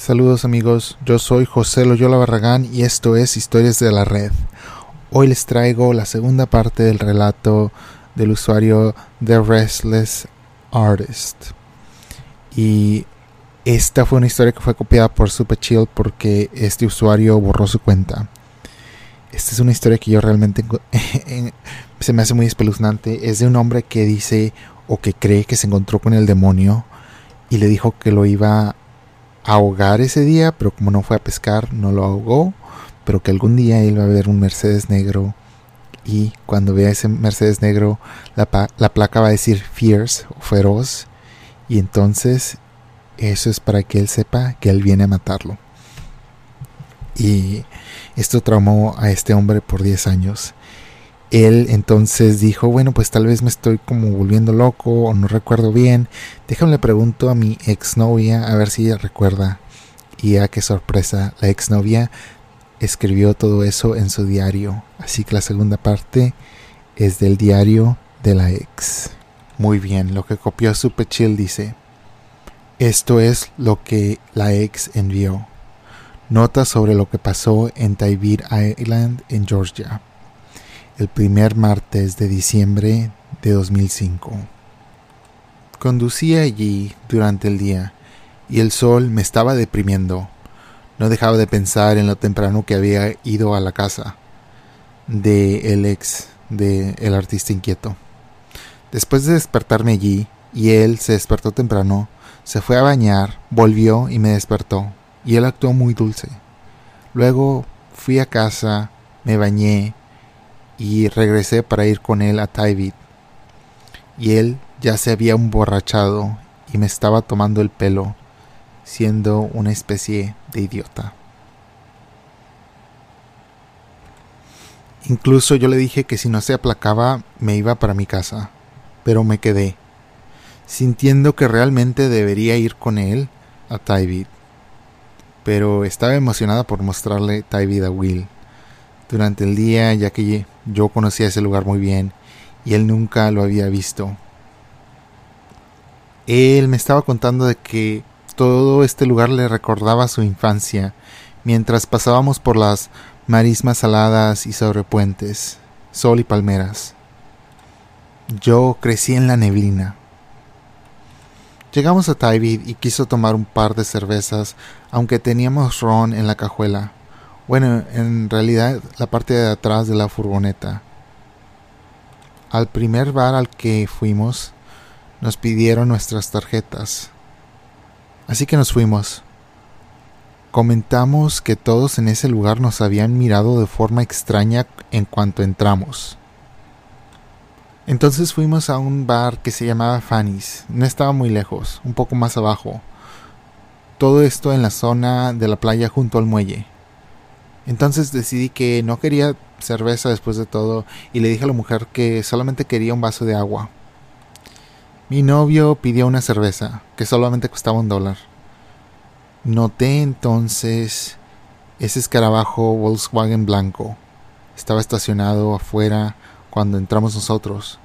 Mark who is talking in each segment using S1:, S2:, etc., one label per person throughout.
S1: Saludos amigos, yo soy José Loyola Barragán y esto es Historias de la Red. Hoy les traigo la segunda parte del relato del usuario The Restless Artist. Y esta fue una historia que fue copiada por Super Chill porque este usuario borró su cuenta. Esta es una historia que yo realmente se me hace muy espeluznante. Es de un hombre que dice o que cree que se encontró con el demonio y le dijo que lo iba ahogar ese día, pero como no fue a pescar, no lo ahogó, pero que algún día él va a ver un Mercedes negro. Y cuando vea ese Mercedes negro, la, la placa va a decir fierce o feroz y entonces eso es para que él sepa que él viene a matarlo. Y esto traumó a este hombre por 10 años él entonces dijo, bueno, pues tal vez me estoy como volviendo loco o no recuerdo bien. Déjame le pregunto a mi exnovia a ver si ella recuerda. Y a qué sorpresa, la exnovia escribió todo eso en su diario. Así que la segunda parte es del diario de la ex. Muy bien, lo que copió Chill dice, esto es lo que la ex envió. Nota sobre lo que pasó en Tybee Island en Georgia el primer martes de diciembre de 2005. Conducía allí durante el día y el sol me estaba deprimiendo. No dejaba de pensar en lo temprano que había ido a la casa de el ex de el artista inquieto. Después de despertarme allí y él se despertó temprano, se fue a bañar, volvió y me despertó, y él actuó muy dulce. Luego fui a casa, me bañé y regresé para ir con él a Tybee. Y él ya se había emborrachado y me estaba tomando el pelo, siendo una especie de idiota. Incluso yo le dije que si no se aplacaba me iba para mi casa, pero me quedé, sintiendo que realmente debería ir con él a Tybee. Pero estaba emocionada por mostrarle Tybee a Will durante el día, ya que yo conocía ese lugar muy bien y él nunca lo había visto. Él me estaba contando de que todo este lugar le recordaba su infancia, mientras pasábamos por las marismas saladas y sobre puentes, sol y palmeras. Yo crecí en la neblina. Llegamos a Tybee y quiso tomar un par de cervezas, aunque teníamos ron en la cajuela. Bueno, en realidad la parte de atrás de la furgoneta. Al primer bar al que fuimos, nos pidieron nuestras tarjetas. Así que nos fuimos. Comentamos que todos en ese lugar nos habían mirado de forma extraña en cuanto entramos. Entonces fuimos a un bar que se llamaba Fanny's. No estaba muy lejos, un poco más abajo. Todo esto en la zona de la playa junto al muelle. Entonces decidí que no quería cerveza después de todo y le dije a la mujer que solamente quería un vaso de agua. Mi novio pidió una cerveza que solamente costaba un dólar. Noté entonces ese escarabajo Volkswagen blanco. Estaba estacionado afuera cuando entramos nosotros,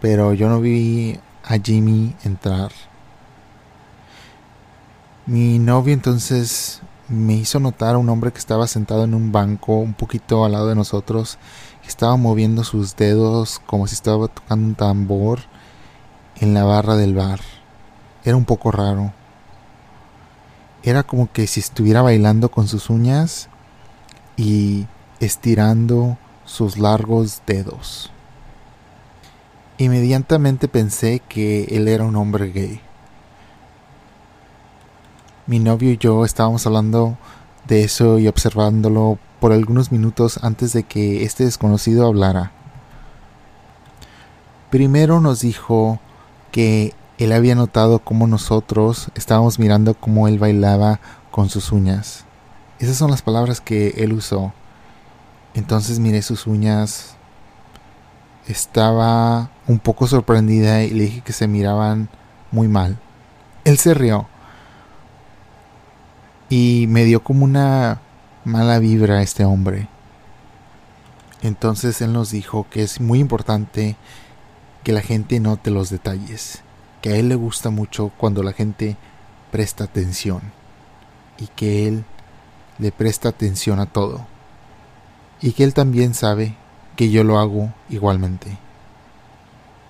S1: pero yo no vi a Jimmy entrar. Mi novio entonces me hizo notar a un hombre que estaba sentado en un banco un poquito al lado de nosotros, que estaba moviendo sus dedos como si estaba tocando un tambor en la barra del bar. Era un poco raro. Era como que si estuviera bailando con sus uñas y estirando sus largos dedos. Inmediatamente pensé que él era un hombre gay mi novio y yo estábamos hablando de eso y observándolo por algunos minutos antes de que este desconocido hablara. Primero nos dijo que él había notado cómo nosotros estábamos mirando cómo él bailaba con sus uñas. Esas son las palabras que él usó. Entonces miré sus uñas. Estaba un poco sorprendida y le dije que se miraban muy mal. Él se rió y me dio como una mala vibra a este hombre. Entonces él nos dijo que es muy importante que la gente note los detalles, que a él le gusta mucho cuando la gente presta atención. y que él le presta atención a todo y que él también sabe que yo lo hago igualmente.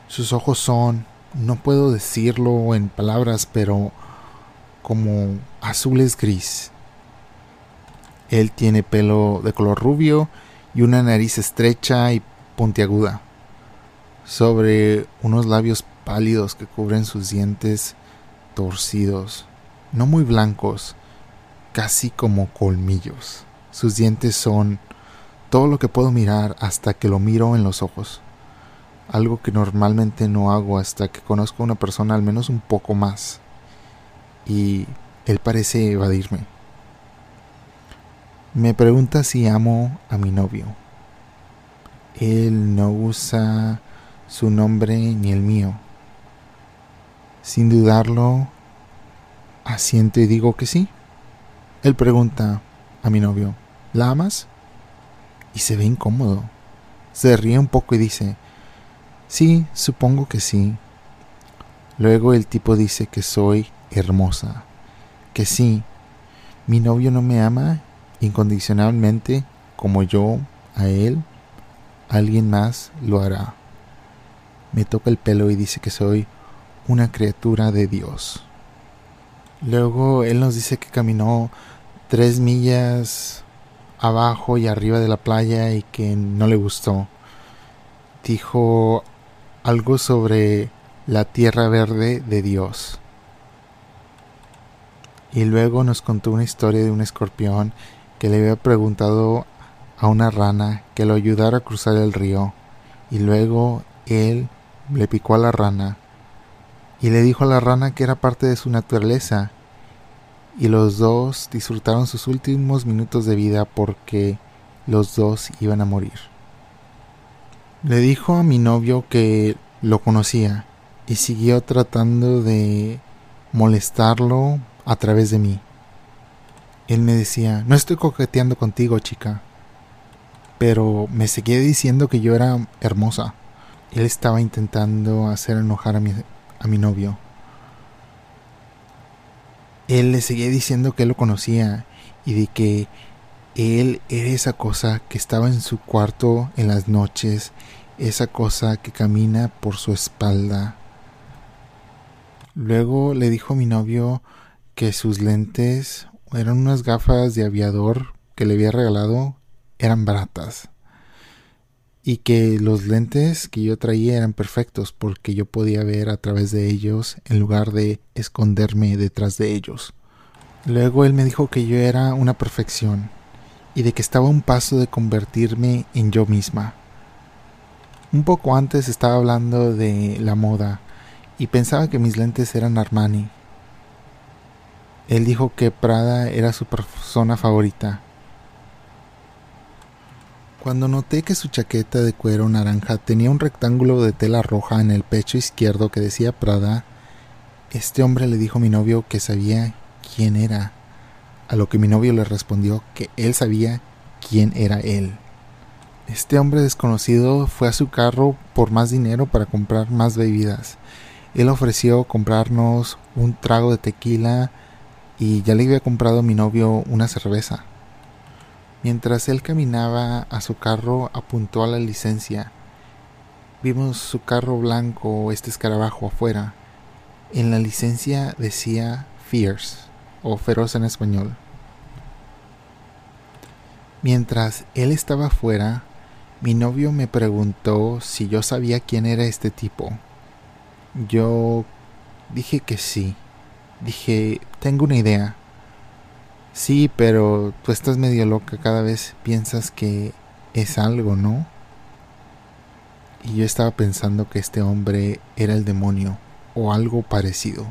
S1: Sus ojos son, no puedo decirlo en palabras, pero como azules gris. Él tiene pelo de color rubio y una nariz estrecha y puntiaguda, sobre unos labios pálidos que cubren sus dientes torcidos, no muy blancos, casi como colmillos. Sus dientes son todo lo que puedo mirar hasta que lo miro en los ojos, algo que normalmente no hago hasta que conozco a una persona al menos un poco más, y él parece evadirme. Me pregunta si amo a mi novio. Él no usa su nombre ni el mío. Sin dudarlo, asiento y digo que sí. Él pregunta a mi novio, ¿la amas? Y se ve incómodo. Se ríe un poco y dice, sí, supongo que sí. Luego el tipo dice que soy hermosa, que sí, mi novio no me ama incondicionalmente como yo a él, alguien más lo hará. Me toca el pelo y dice que soy una criatura de Dios. Luego él nos dice que caminó tres millas abajo y arriba de la playa y que no le gustó. Dijo algo sobre la tierra verde de Dios. Y luego nos contó una historia de un escorpión que le había preguntado a una rana que lo ayudara a cruzar el río. Y luego él le picó a la rana y le dijo a la rana que era parte de su naturaleza y los dos disfrutaron sus últimos minutos de vida porque los dos iban a morir. Le dijo a mi novio que lo conocía y siguió tratando de molestarlo a través de mí. Él me decía, no estoy coqueteando contigo, chica. Pero me seguía diciendo que yo era hermosa. Él estaba intentando hacer enojar a mi, a mi novio él le seguía diciendo que él lo conocía y de que él era esa cosa que estaba en su cuarto en las noches, esa cosa que camina por su espalda. Luego le dijo a mi novio que sus lentes eran unas gafas de aviador que le había regalado, eran baratas y que los lentes que yo traía eran perfectos porque yo podía ver a través de ellos en lugar de esconderme detrás de ellos. Luego él me dijo que yo era una perfección y de que estaba a un paso de convertirme en yo misma. Un poco antes estaba hablando de la moda y pensaba que mis lentes eran Armani. Él dijo que Prada era su persona favorita cuando noté que su chaqueta de cuero naranja tenía un rectángulo de tela roja en el pecho izquierdo que decía Prada, este hombre le dijo a mi novio que sabía quién era, a lo que mi novio le respondió que él sabía quién era él. Este hombre desconocido fue a su carro por más dinero para comprar más bebidas. Él ofreció comprarnos un trago de tequila y ya le había comprado a mi novio una cerveza. Mientras él caminaba a su carro, apuntó a la licencia. Vimos su carro blanco, este escarabajo afuera. En la licencia decía Fierce, o feroz en español. Mientras él estaba afuera, mi novio me preguntó si yo sabía quién era este tipo. Yo dije que sí. Dije, tengo una idea. Sí, pero tú estás medio loca, cada vez piensas que es algo, ¿no? Y yo estaba pensando que este hombre era el demonio o algo parecido.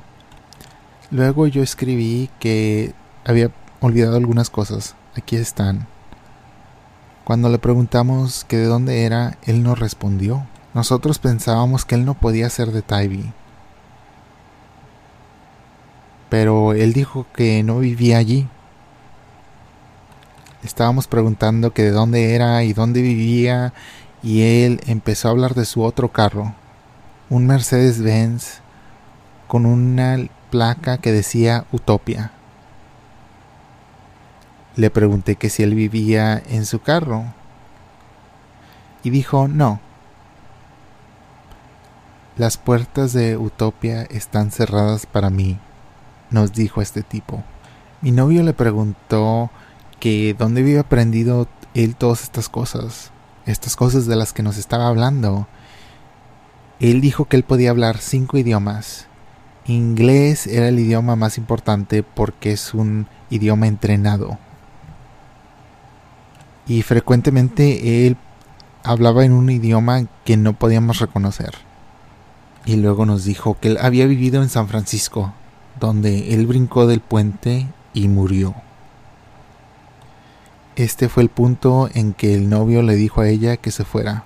S1: Luego yo escribí que había olvidado algunas cosas. Aquí están. Cuando le preguntamos que de dónde era, él no respondió. Nosotros pensábamos que él no podía ser de Tybee. Pero él dijo que no vivía allí, estábamos preguntando que de dónde era y dónde vivía y él empezó a hablar de su otro carro, un Mercedes-Benz con una placa que decía Utopia. Le pregunté que si él vivía en su carro. Y dijo, no. Las puertas de Utopia están cerradas para mí, nos dijo este tipo. Mi novio le preguntó que dónde había aprendido él todas estas cosas, estas cosas de las que nos estaba hablando. Él dijo que él podía hablar cinco idiomas. Inglés era el idioma más importante porque es un idioma entrenado y frecuentemente él hablaba en un idioma que no podíamos reconocer. Y luego nos dijo que él había vivido en San Francisco, donde él brincó del puente y murió. Este fue el punto en que el novio le dijo a ella que se fuera.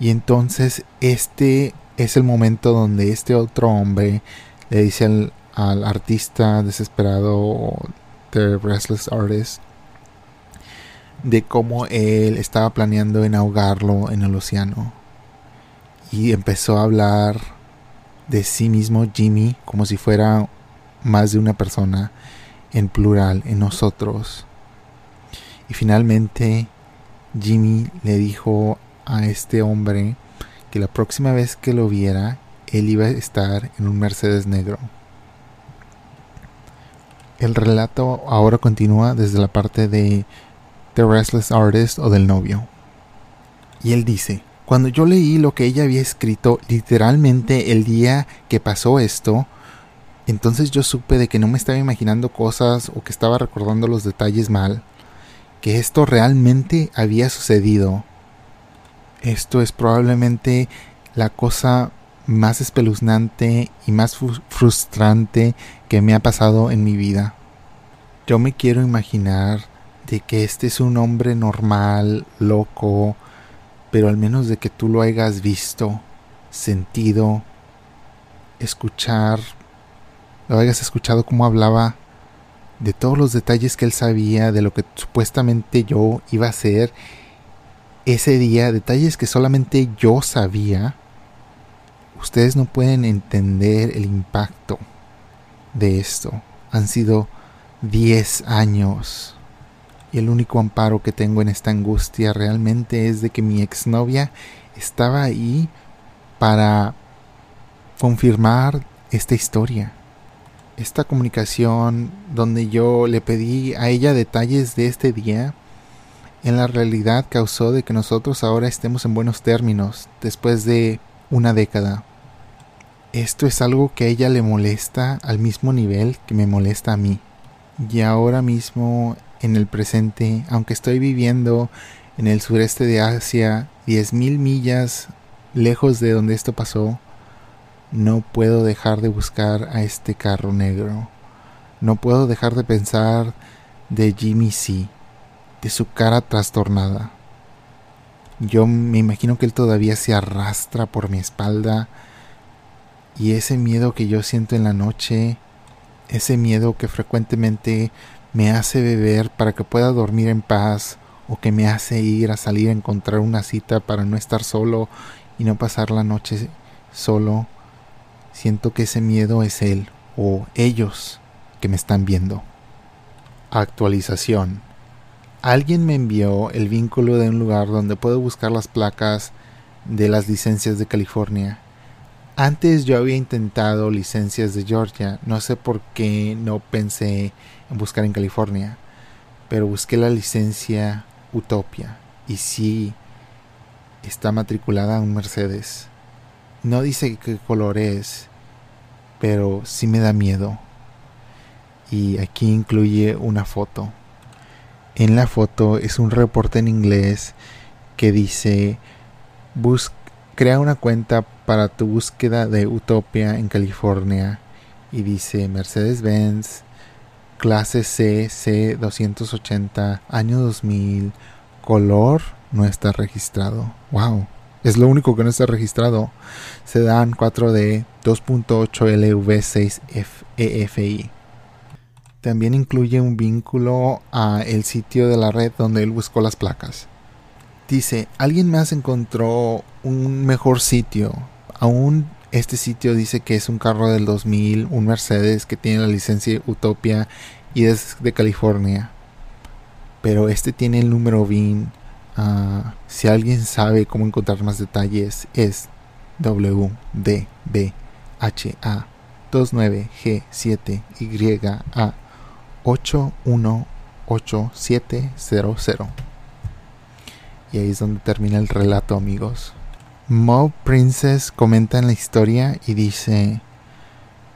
S1: Y entonces este es el momento donde este otro hombre le dice al, artista desesperado The Restless Artist de cómo él estaba planeando en ahogarlo en el océano. Y empezó a hablar de sí mismo, Jimmy, como si fuera más de una persona, en plural, en nosotros. Y finalmente Jimmy le dijo a este hombre que la próxima vez que lo viera, él iba a estar en un Mercedes negro. El relato ahora continúa desde la parte de The Restless Artist o del novio. Y él dice, cuando yo leí lo que ella había escrito literalmente el día que pasó esto, entonces yo supe de que no me estaba imaginando cosas o que estaba recordando los detalles mal, que esto realmente había sucedido. Esto es probablemente la cosa más espeluznante y más frustrante que me ha pasado en mi vida. Yo me quiero imaginar de que este es un hombre normal, loco, pero al menos de que tú lo hayas visto, sentido, escuchar, lo hayas escuchado cómo hablaba, de todos los detalles que él sabía, de lo que supuestamente yo iba a hacer ese día, detalles que solamente yo sabía, ustedes no pueden entender el impacto de esto. Han sido 10 años y el único amparo que tengo en esta angustia realmente es de que mi exnovia estaba ahí para confirmar esta historia. Esta comunicación donde yo le pedí a ella detalles de este día, en la realidad causó de que nosotros ahora estemos en buenos términos después de una década. Esto es algo que a ella le molesta al mismo nivel que me molesta a mí. Y ahora mismo en el presente, aunque estoy viviendo en el sureste de Asia, 10.000 millas lejos de donde esto pasó, no puedo dejar de buscar a este carro negro. No puedo dejar de pensar de Jimmy C, de su cara trastornada. Yo me imagino que él todavía se arrastra por mi espalda y ese miedo que yo siento en la noche, ese miedo que frecuentemente me hace beber para que pueda dormir en paz o que me hace ir a salir a encontrar una cita para no estar solo y no pasar la noche solo, siento que ese miedo es él o ellos que me están viendo. Actualización. Alguien me envió el vínculo de un lugar donde puedo buscar las placas de las licencias de California. Antes yo había intentado licencias de Georgia, no sé por qué no pensé buscar en California, pero busqué la licencia Utopia y sí está matriculada un Mercedes. No dice qué color es, pero sí me da miedo. Y aquí incluye una foto. En la foto es un reporte en inglés que dice crea una cuenta para tu búsqueda de Utopia en California y dice Mercedes-Benz clase C, C280, año 2000, color no está registrado. Wow, es lo único que no está registrado. Se dan 4D 2.8 LV6 EFI. También incluye un vínculo a el sitio de la red donde él buscó las placas. Dice, alguien más encontró un mejor sitio. Aún este sitio dice que es un carro del 2000, un Mercedes que tiene la licencia Utopia y es de California. Pero este tiene el número VIN. Ah, si alguien sabe cómo encontrar más detalles, es WDBHA 29G7YA 818700. Y ahí es donde termina el relato, amigos. Mo Princess comenta en la historia y dice: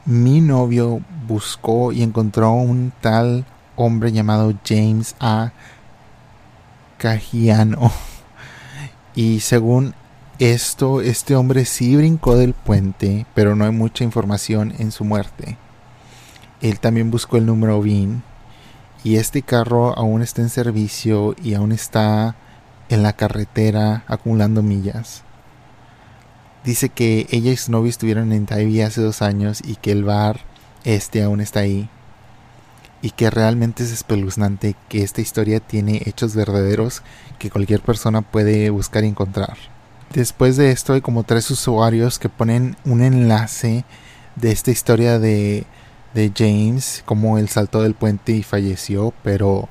S1: Mi novio buscó y encontró un tal hombre llamado James A. Cajiano. Y según esto, este hombre sí brincó del puente, pero no hay mucha información en su muerte. Él también buscó el número VIN y este carro aún está en servicio y aún está en la carretera acumulando millas. Dice que ella y su novio estuvieron en Taibi hace dos años y que el bar este aún está ahí. Y que realmente es espeluznante que esta historia tiene hechos verdaderos que cualquier persona puede buscar y encontrar. Después de esto hay como tres usuarios que ponen un enlace de esta historia de, de James, como él saltó del puente y falleció, pero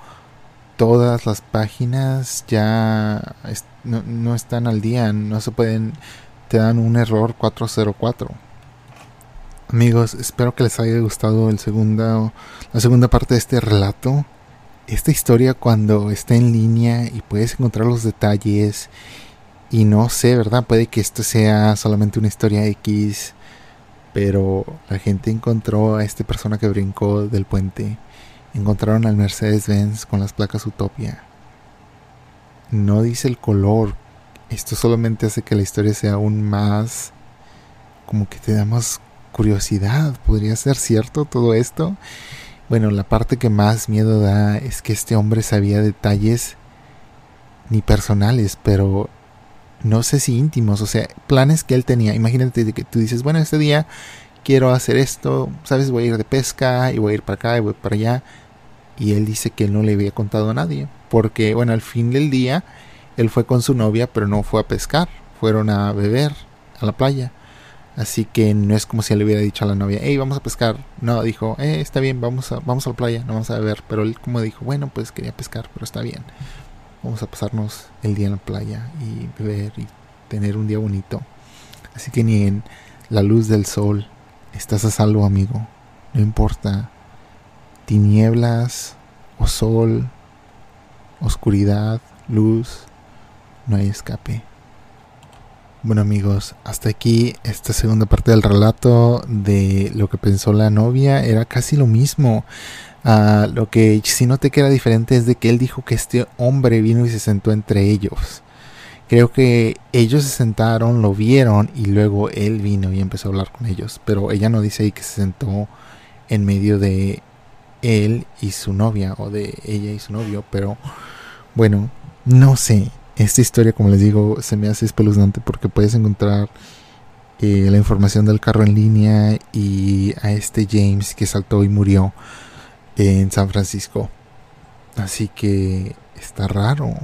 S1: todas las páginas ya no, no, están al día, no se pueden, te dan un error 404. Amigos, espero que les haya gustado el segundo, la segunda parte de este relato. Esta historia cuando está en línea y puedes encontrar los detalles y no sé, ¿verdad? Puede que esto sea solamente una historia X, pero la gente encontró a esta persona que brincó del puente encontraron al Mercedes-Benz con las placas Utopia. No dice el color. Esto solamente hace que la historia sea aún más como que te da más curiosidad. ¿Podría ser cierto todo esto? Bueno, la parte que más miedo da es que este hombre sabía detalles ni personales, pero no sé si íntimos, o sea, planes que él tenía. Imagínate que tú dices, bueno, este día quiero hacer esto, sabes, voy a ir de pesca y voy a ir para acá y voy para allá y él dice que él no le había contado a nadie, porque bueno, al fin del día él fue con su novia, pero no fue a pescar, fueron a beber a la playa. Así que no es como si le hubiera dicho a la novia, hey, vamos a pescar. No, dijo, eh, está bien, vamos a, vamos a la playa, no vamos a beber. Pero él como dijo, bueno, pues quería pescar, pero está bien. Vamos a pasarnos el día en la playa y beber y tener un día bonito. Así que ni en la luz del sol estás a salvo, amigo. No importa tinieblas o sol, oscuridad, luz, no hay escape. Bueno amigos, hasta aquí esta segunda parte del relato de lo que pensó la novia era casi lo mismo. Uh, lo que sí noté que era diferente es de que él dijo que este hombre vino y se sentó entre ellos. Creo que ellos se sentaron, lo vieron y luego él vino y empezó a hablar con ellos. Pero ella no dice ahí que se sentó en medio de él y su novia o de ella y su novio, pero bueno, no sé. Esta historia, como les digo, se me hace espeluznante porque puedes encontrar eh, la información del carro en línea y a este James que saltó y murió en San Francisco. Así que está raro.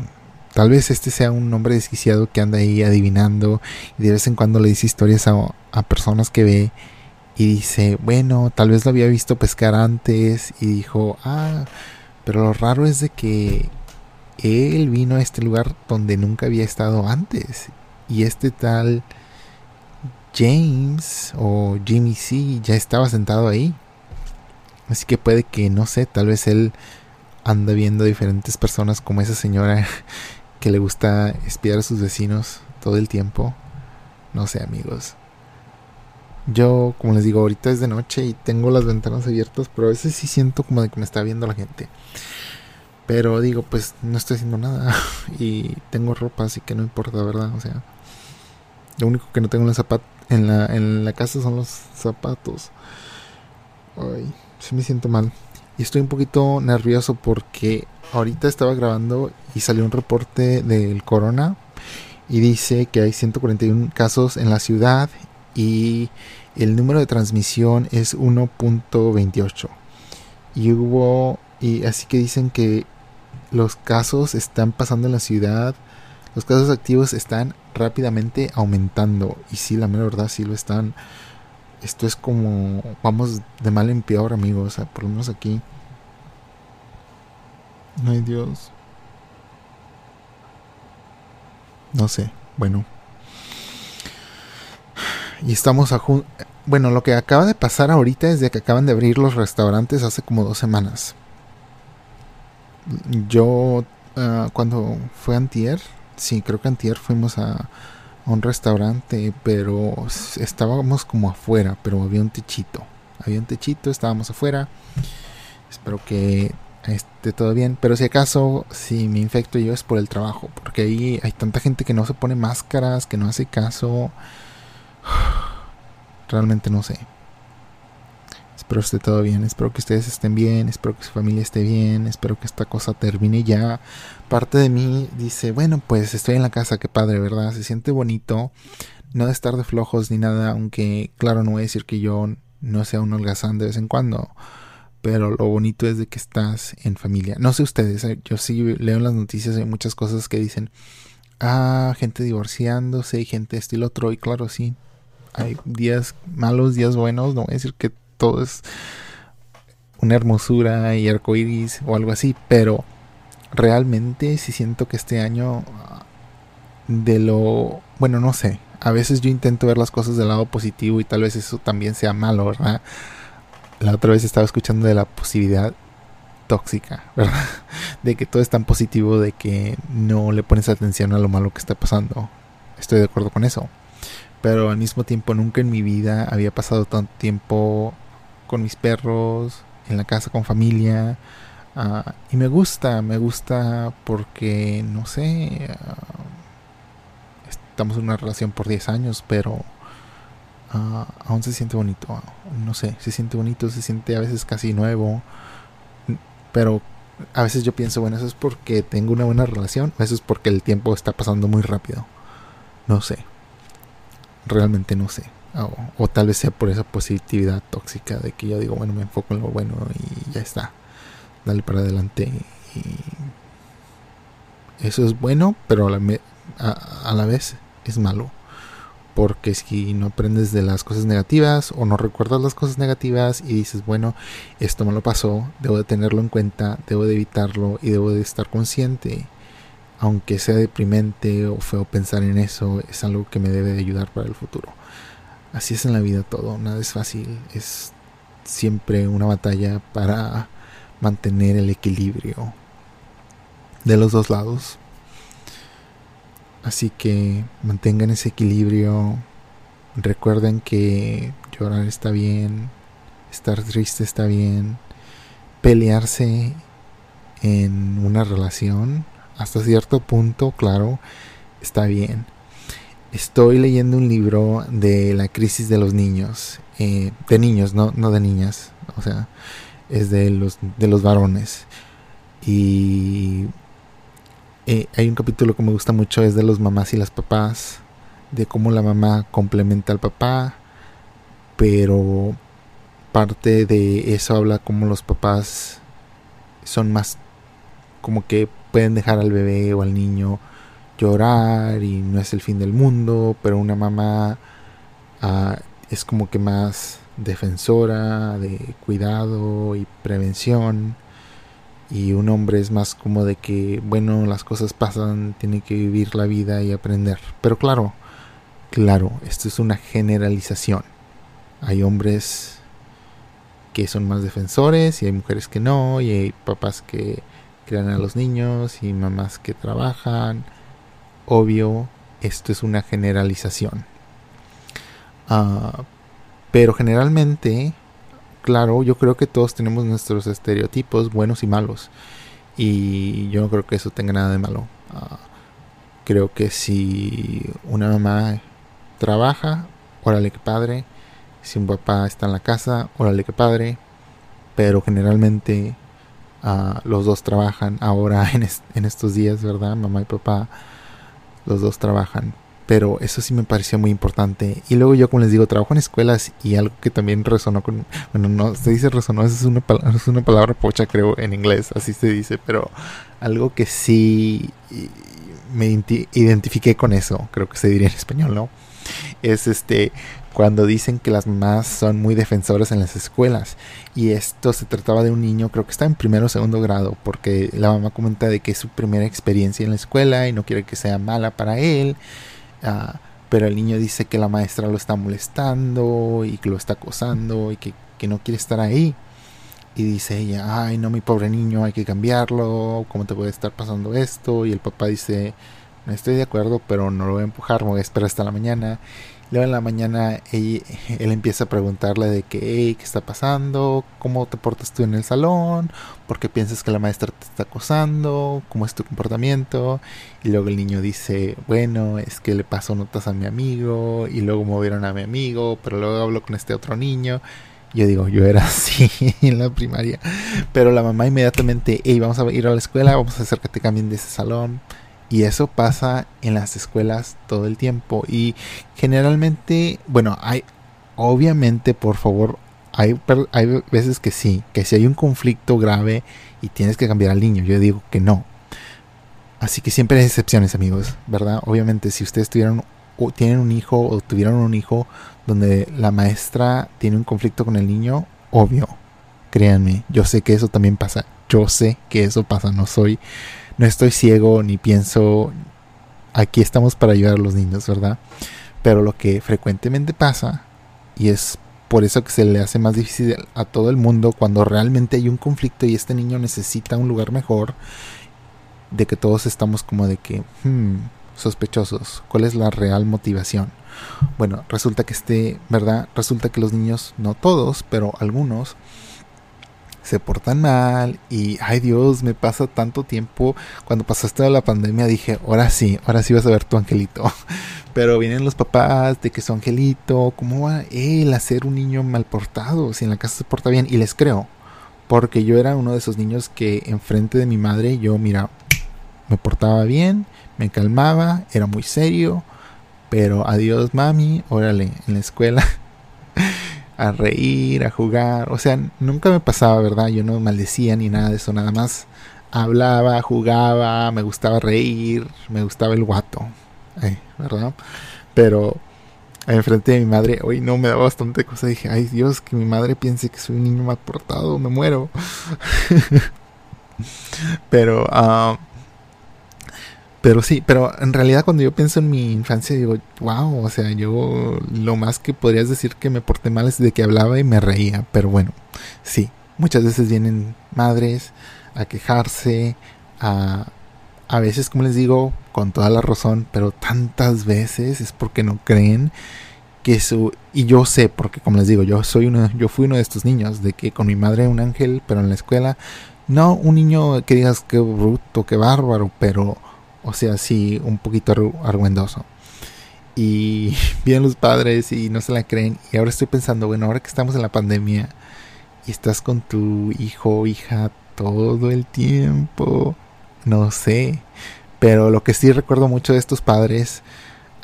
S1: Tal vez este sea un hombre desquiciado que anda ahí adivinando y de vez en cuando le dice historias a, a personas que ve y dice, bueno, tal vez lo había visto pescar antes y dijo, ah, pero lo raro es de que él vino a este lugar donde nunca había estado antes y este tal James o Jimmy C ya estaba sentado ahí. Así que puede que, no sé, tal vez él anda viendo diferentes personas como esa señora que le gusta espiar a sus vecinos todo el tiempo. No sé, amigos. Yo, como les digo, ahorita es de noche y tengo las ventanas abiertas, pero a veces sí siento como de que me está viendo la gente. Pero digo, pues no estoy haciendo nada y tengo ropa, así que no importa, ¿verdad? O sea, lo único que no tengo en la, zapat en la, en la casa son los zapatos. Ay, sí me siento mal. Y estoy un poquito nervioso porque ahorita estaba grabando y salió un reporte del corona y dice que hay 141 casos en la ciudad y el número de transmisión es 1.28 y hubo y así que dicen que los casos están pasando en la ciudad los casos activos están rápidamente aumentando y sí la mera verdad sí lo están esto es como vamos de mal en peor amigos por lo menos aquí Ay Dios. No sé, bueno. Y estamos a Bueno, lo que acaba de pasar ahorita es de que acaban de abrir los restaurantes hace como dos semanas. Yo, ah, cuando fue antier, sí, creo que antier fuimos a, un restaurante, pero estábamos como afuera, pero había un techito. Había un techito, estábamos afuera. Espero que esté todo bien. Pero si acaso, si me infecto yo es por el trabajo. Porque ahí hay tanta gente que no se pone máscaras, que no hace caso. Realmente no sé. Espero esté todo bien, espero que ustedes estén bien, espero que su familia esté bien, espero que esta cosa termine ya. Parte de mí dice, bueno, pues estoy en la casa, qué padre, ¿verdad? Se siente bonito, no de estar de flojos ni nada, aunque claro, no voy a decir que yo no sea un holgazán de vez en cuando, pero lo bonito es de que estás en familia. No sé ustedes, eh, yo sí leo en las noticias, hay muchas cosas que dicen, ah, gente divorciándose, gente estilo otro, y claro, sí, hay días malos, días buenos, no voy a decir que todo es una hermosura y arcoiris o algo así, pero realmente sí siento que este año de lo bueno, no sé, a veces yo intento ver las cosas del lado positivo y tal vez eso también sea malo, ¿verdad? La otra vez estaba escuchando de la posibilidad tóxica, ¿verdad? De que todo es tan positivo de que no le pones atención a lo malo que está pasando. Estoy de acuerdo con eso. Pero al mismo tiempo nunca en mi vida había pasado tanto tiempo con mis perros, en la casa con familia. Ah, y me gusta, me gusta porque, no sé, ah, estamos en una relación por 10 años, pero ah, aún se siente bonito. No sé, se siente bonito, se siente a veces casi nuevo. Pero a veces yo pienso, bueno, eso es porque tengo una buena relación, eso es porque el tiempo está pasando muy rápido. No sé. Realmente no sé. O, tal vez sea por esa positividad tóxica de que yo digo, bueno, me enfoco en lo bueno y ya está. Dale para adelante. Y eso es bueno, pero a la, a, la vez es malo. Porque si no aprendes de las cosas negativas o no recuerdas las cosas negativas y dices, bueno, esto me lo pasó, debo de tenerlo en cuenta, debo de evitarlo y debo de estar consciente aunque sea deprimente o feo pensar en eso, es algo que me debe de ayudar para el futuro. Así es en la vida todo, nada es fácil, es siempre una batalla para mantener el equilibrio de los dos lados. Así que mantengan ese equilibrio, recuerden que llorar está bien, estar triste está bien, pelearse en una relación hasta cierto punto, claro, está bien Estoy leyendo un libro de la crisis de los niños, eh, de niños, no, no de niñas, o sea, es de los, de los varones. Y eh, hay un capítulo que me gusta mucho, es de los mamás y las papás, de cómo la mamá complementa al papá, pero parte de eso habla como los papás son más como que pueden dejar al bebé o al niño llorar y no es el fin del mundo, pero una mamá ah, es como que más defensora de cuidado y prevención. Y un hombre es más como de que bueno las cosas pasan tiene que vivir la vida y aprender. Pero claro claro esto es una generalización. Hay hombres que son más defensores y hay mujeres que no y hay papás que crean a los niños y mamás que trabajan obvio, esto es una generalización. Ah, pero generalmente, claro, yo creo que todos tenemos nuestros estereotipos buenos y malos. Y yo no creo que eso tenga nada de malo. Ah, creo que si una mamá trabaja, órale que padre. Si un papá está en la casa, órale que padre. Pero generalmente ah, los dos trabajan ahora en, en estos días, ¿verdad? Mamá y papá los dos trabajan. Pero eso sí me pareció muy importante. Y luego yo, como les digo, trabajo en escuelas y algo que también resonó con... Bueno, no se dice resonó, es una, es una palabra pocha creo en inglés, así se dice. Pero algo que sí me identifiqué con eso, creo que se diría en español, ¿no? Es este, cuando dicen que las mamás son muy defensoras en las escuelas. Y esto se trataba de un niño, creo que está en primero o segundo grado, porque la mamá comenta de que es su primera experiencia en la escuela y no quiere que sea mala para él. Ah, pero el niño dice que la maestra lo está molestando y que lo está acosando y que, que no quiere estar ahí. Y dice ella, ay no, mi pobre niño, hay que cambiarlo, ¿cómo te puede estar pasando esto? Y el papá dice, no estoy de acuerdo, pero no lo voy a empujar, me voy a esperar hasta la mañana. Luego en la mañana él, empieza a preguntarle de que, hey, ¿qué está pasando? ¿Cómo te portas tú en el salón? ¿Por qué piensas que la maestra te está acosando? ¿Cómo es tu comportamiento? Y luego el niño dice, bueno, es que le pasó notas a mi amigo y luego movieron a mi amigo, pero luego hablo con este otro niño. Yo digo, yo era así en la primaria. Pero la mamá inmediatamente, hey, vamos a ir a la escuela, vamos a hacer que te cambien de ese salón y eso pasa en las escuelas todo el tiempo. Y generalmente, bueno, hay, obviamente, por favor, hay, hay veces que sí, que si hay un conflicto grave y tienes que cambiar al niño, yo digo que no. Así que siempre hay excepciones, amigos, ¿verdad? Obviamente, si ustedes tuvieron o tienen un hijo o tuvieron un hijo donde la maestra tiene un conflicto con el niño, obvio, créanme, yo sé que eso también pasa. Yo sé que eso pasa, no soy no estoy ciego ni pienso, aquí estamos para ayudar a los niños, ¿verdad? Pero lo que frecuentemente pasa, y es por eso que se le hace más difícil a todo el mundo cuando realmente hay un conflicto y este niño necesita un lugar mejor, de que todos estamos como de que, hmm, sospechosos, ¿cuál es la real motivación? Bueno, resulta que este, ¿verdad? Resulta que los niños, no todos, pero algunos, se portan mal y ay Dios, me pasa tanto tiempo. Cuando pasaste la pandemia dije, ahora sí, ahora sí vas a ver tu angelito. Pero vienen los papás de que su angelito, ¿cómo va él a ser un niño mal portado si en la casa se porta bien? Y les creo, porque yo era uno de esos niños que enfrente de mi madre yo, mira, me portaba bien, me calmaba, era muy serio, pero adiós mami, órale, en la escuela a reír, a jugar. O sea, nunca me pasaba, ¿verdad? Yo no maldecía ni nada de eso, nada más hablaba, jugaba, me gustaba reír, me gustaba el guato, ¿verdad? Pero enfrente de mi madre, hoy no me daba bastante cosa. Dije, ay Dios, que mi madre piense que soy un niño mal portado, me muero. Pero, uh, pero sí, pero en realidad cuando yo pienso en mi infancia digo, wow, o sea, yo lo más que podrías decir que me porté mal es de que hablaba y me reía, pero bueno, sí, muchas veces vienen madres a quejarse, a, a veces, como les digo, con toda la razón, pero tantas veces es porque no creen que su y yo sé porque como les digo yo soy uno yo fui uno de estos niños de que con mi madre un ángel pero en la escuela no un niño que digas que bruto que bárbaro pero o sea, sí, un poquito argüendoso. Y vienen los padres y no se la creen. Y ahora estoy pensando, bueno, ahora que estamos en la pandemia y estás con tu hijo o hija todo el tiempo, no sé. Pero lo que sí recuerdo mucho de estos padres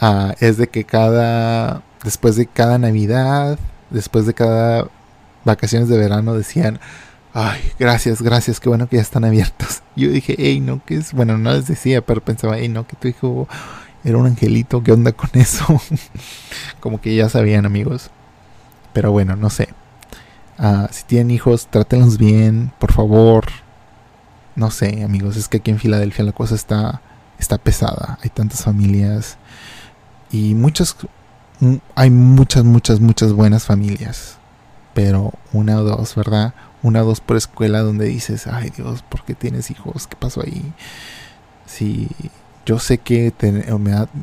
S1: uh, es de que cada, después de cada Navidad, después de cada vacaciones de verano, decían, ay, gracias, gracias, qué bueno que ya están abiertos. Yo dije, hey, no, que es, bueno, no les decía, pero pensaba, hey, no, que tu hijo era un angelito, ¿qué onda con eso? Como que ya sabían, amigos. Pero bueno, no sé. Uh, si tienen hijos, trátenlos bien, por favor. No sé, amigos, es que aquí en Filadelfia la cosa está, está pesada. Hay tantas familias y muchas, hay muchas, muchas, muchas buenas familias. Pero una o dos, ¿verdad? Una o dos por escuela donde dices, ay Dios, ¿por qué tienes hijos? ¿Qué pasó ahí? Sí, yo sé que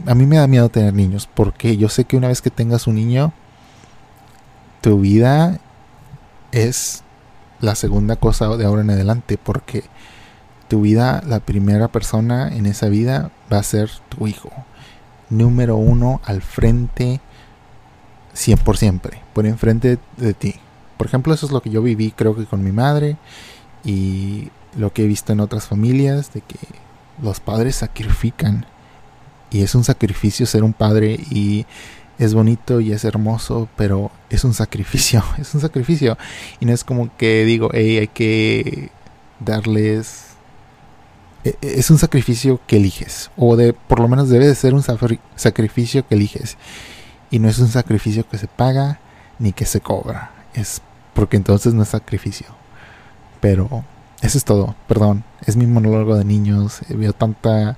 S1: a mí me da miedo tener niños, porque yo sé que una vez que tengas un niño, tu vida es la segunda cosa de ahora en adelante, porque tu vida, la primera persona en esa vida va a ser tu hijo. Número uno al frente, siempre por siempre, por enfrente de ti. Por ejemplo, eso es lo que yo viví creo que con mi madre y lo que he visto en otras familias, de que los padres sacrifican. Y es un sacrificio ser un padre y es bonito y es hermoso, pero es un sacrificio, es un sacrificio. Y no es como que digo, hey, hay que darles... E, e, es un sacrificio que eliges, o de por lo menos debe de ser un sacrificio que eliges. Y no es un sacrificio que se paga ni que se cobra. Es porque entonces no es sacrificio. Pero eso es todo. Perdón. Es mi monólogo de niños. Veo tanta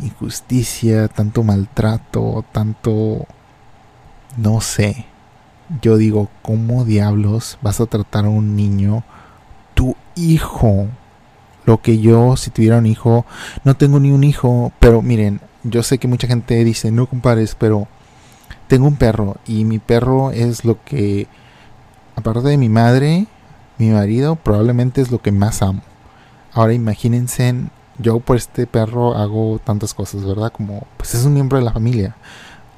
S1: injusticia, tanto maltrato, tanto... No sé. Yo digo, ¿cómo diablos vas a tratar a un niño, tu hijo? Lo que yo, si tuviera un hijo, no tengo ni un hijo, pero miren, yo sé que mucha gente dice, no compares, pero tengo un perro y mi perro es lo que, aparte de mi madre, mi marido, probablemente es lo que más amo. Ahora imagínense, yo por este perro hago tantas cosas, ¿verdad? Como, pues es un miembro de la familia.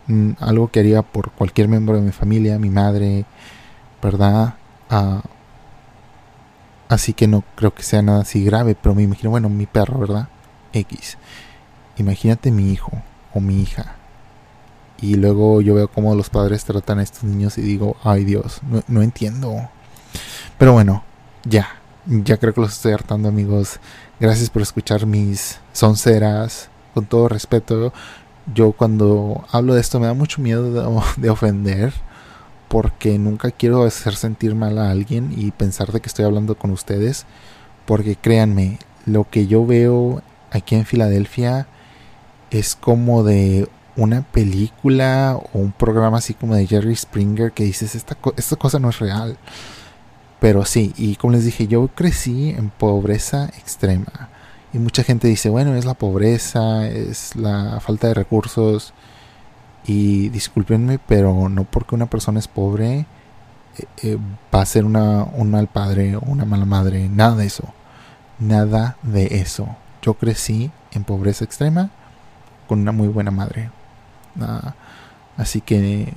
S1: Mm, algo que haría por cualquier miembro de mi familia, mi madre, ¿verdad? Ah, así que no creo que sea nada así grave, pero me imagino, bueno, mi perro, ¿verdad? X. Imagínate mi hijo o mi hija. Y luego yo veo cómo los padres tratan a estos niños y digo, ay Dios, no, no entiendo. Pero bueno, ya, ya creo que los estoy hartando amigos. Gracias por escuchar mis sonceras, con todo respeto yo cuando hablo de esto me da mucho miedo de, ofender porque nunca quiero hacer sentir mal a alguien y pensar de que estoy hablando con ustedes porque créanme lo que yo veo aquí en Filadelfia es como de una película o un programa así como de Jerry Springer que dices esta, esta cosa no es real pero sí y como les dije yo crecí en pobreza extrema y mucha gente dice, bueno, es la pobreza, es la falta de recursos. Y discúlpenme, pero no porque una persona es pobre eh, eh, va a ser una, un mal padre o una mala madre. Nada de eso. Nada de eso. Yo crecí en pobreza extrema con una muy buena madre. Así que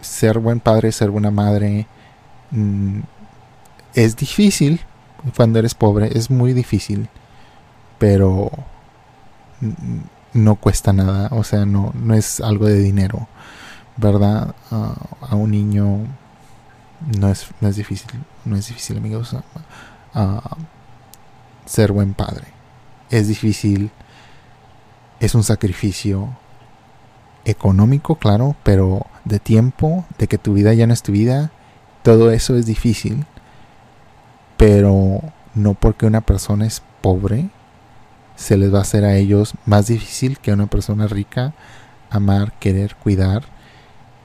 S1: ser buen padre, ser buena madre, mm, es difícil cuando eres pobre, es muy difícil pero no cuesta nada, o sea, no, no es algo de dinero, ¿verdad? A un niño no es, no es difícil, no es difícil, amigos, ser buen padre. Es difícil, es un sacrificio económico, claro, pero de tiempo, de que tu vida ya no es tu vida, todo eso es difícil, pero no porque una persona es pobre, se les va a hacer a ellos más difícil que a una persona rica amar, querer, cuidar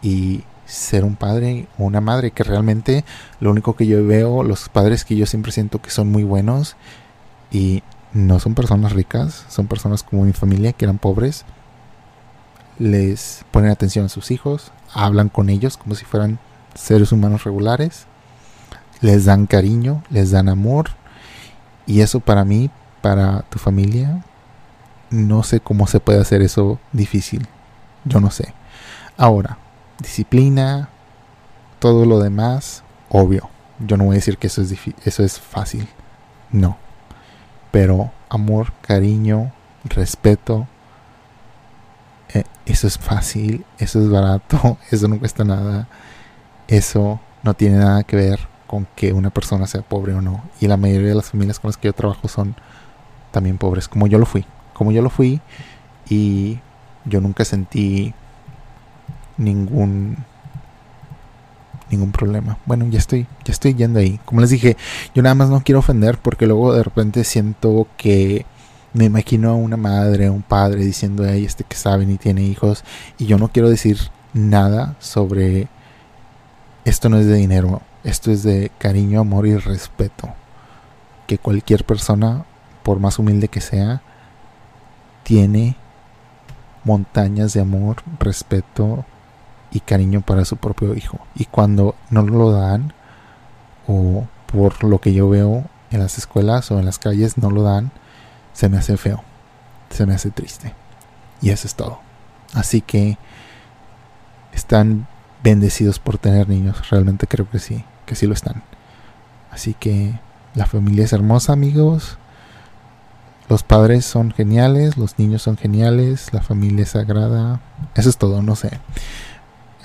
S1: y ser un padre o una madre que realmente lo único que yo veo, los padres que yo siempre siento que son muy buenos y no son personas ricas, son personas como mi familia que eran pobres, les ponen atención a sus hijos, hablan con ellos como si fueran seres humanos regulares, les dan cariño, les dan amor y eso para mí para tu familia, no sé cómo se puede hacer eso difícil. Yo no sé. Ahora, disciplina, todo lo demás, obvio. Yo no voy a decir que eso es, eso es fácil. No. Pero amor, cariño, respeto, eh, eso es fácil, eso es barato, eso no cuesta nada. Eso no tiene nada que ver con que una persona sea pobre o no. Y la mayoría de las familias con las que yo trabajo son también pobres, como yo lo fui, como yo lo fui y yo nunca sentí ningún ningún problema. Bueno, ya estoy ya estoy yendo ahí. Como les dije, yo nada más no quiero ofender porque luego de repente siento que me imagino a una madre, un padre diciendo, "Ay, este que sabe ni tiene hijos" y yo no quiero decir nada sobre esto no es de dinero, esto es de cariño, amor y respeto. Que cualquier persona por más humilde que sea, tiene montañas de amor, respeto y cariño para su propio hijo. Y cuando no lo dan, o por lo que yo veo en las escuelas o en las calles no lo dan, se me hace feo, se me hace triste. Y eso es todo. Así que están bendecidos por tener niños, realmente creo que sí, que sí lo están. Así que la familia es hermosa, amigos. Los padres son geniales, los niños son geniales, la familia es sagrada. Eso es todo, no sé.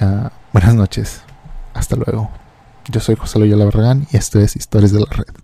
S1: Ah, buenas noches. Hasta luego. Yo soy José Loyola Barragán y esto es Historias de la Red.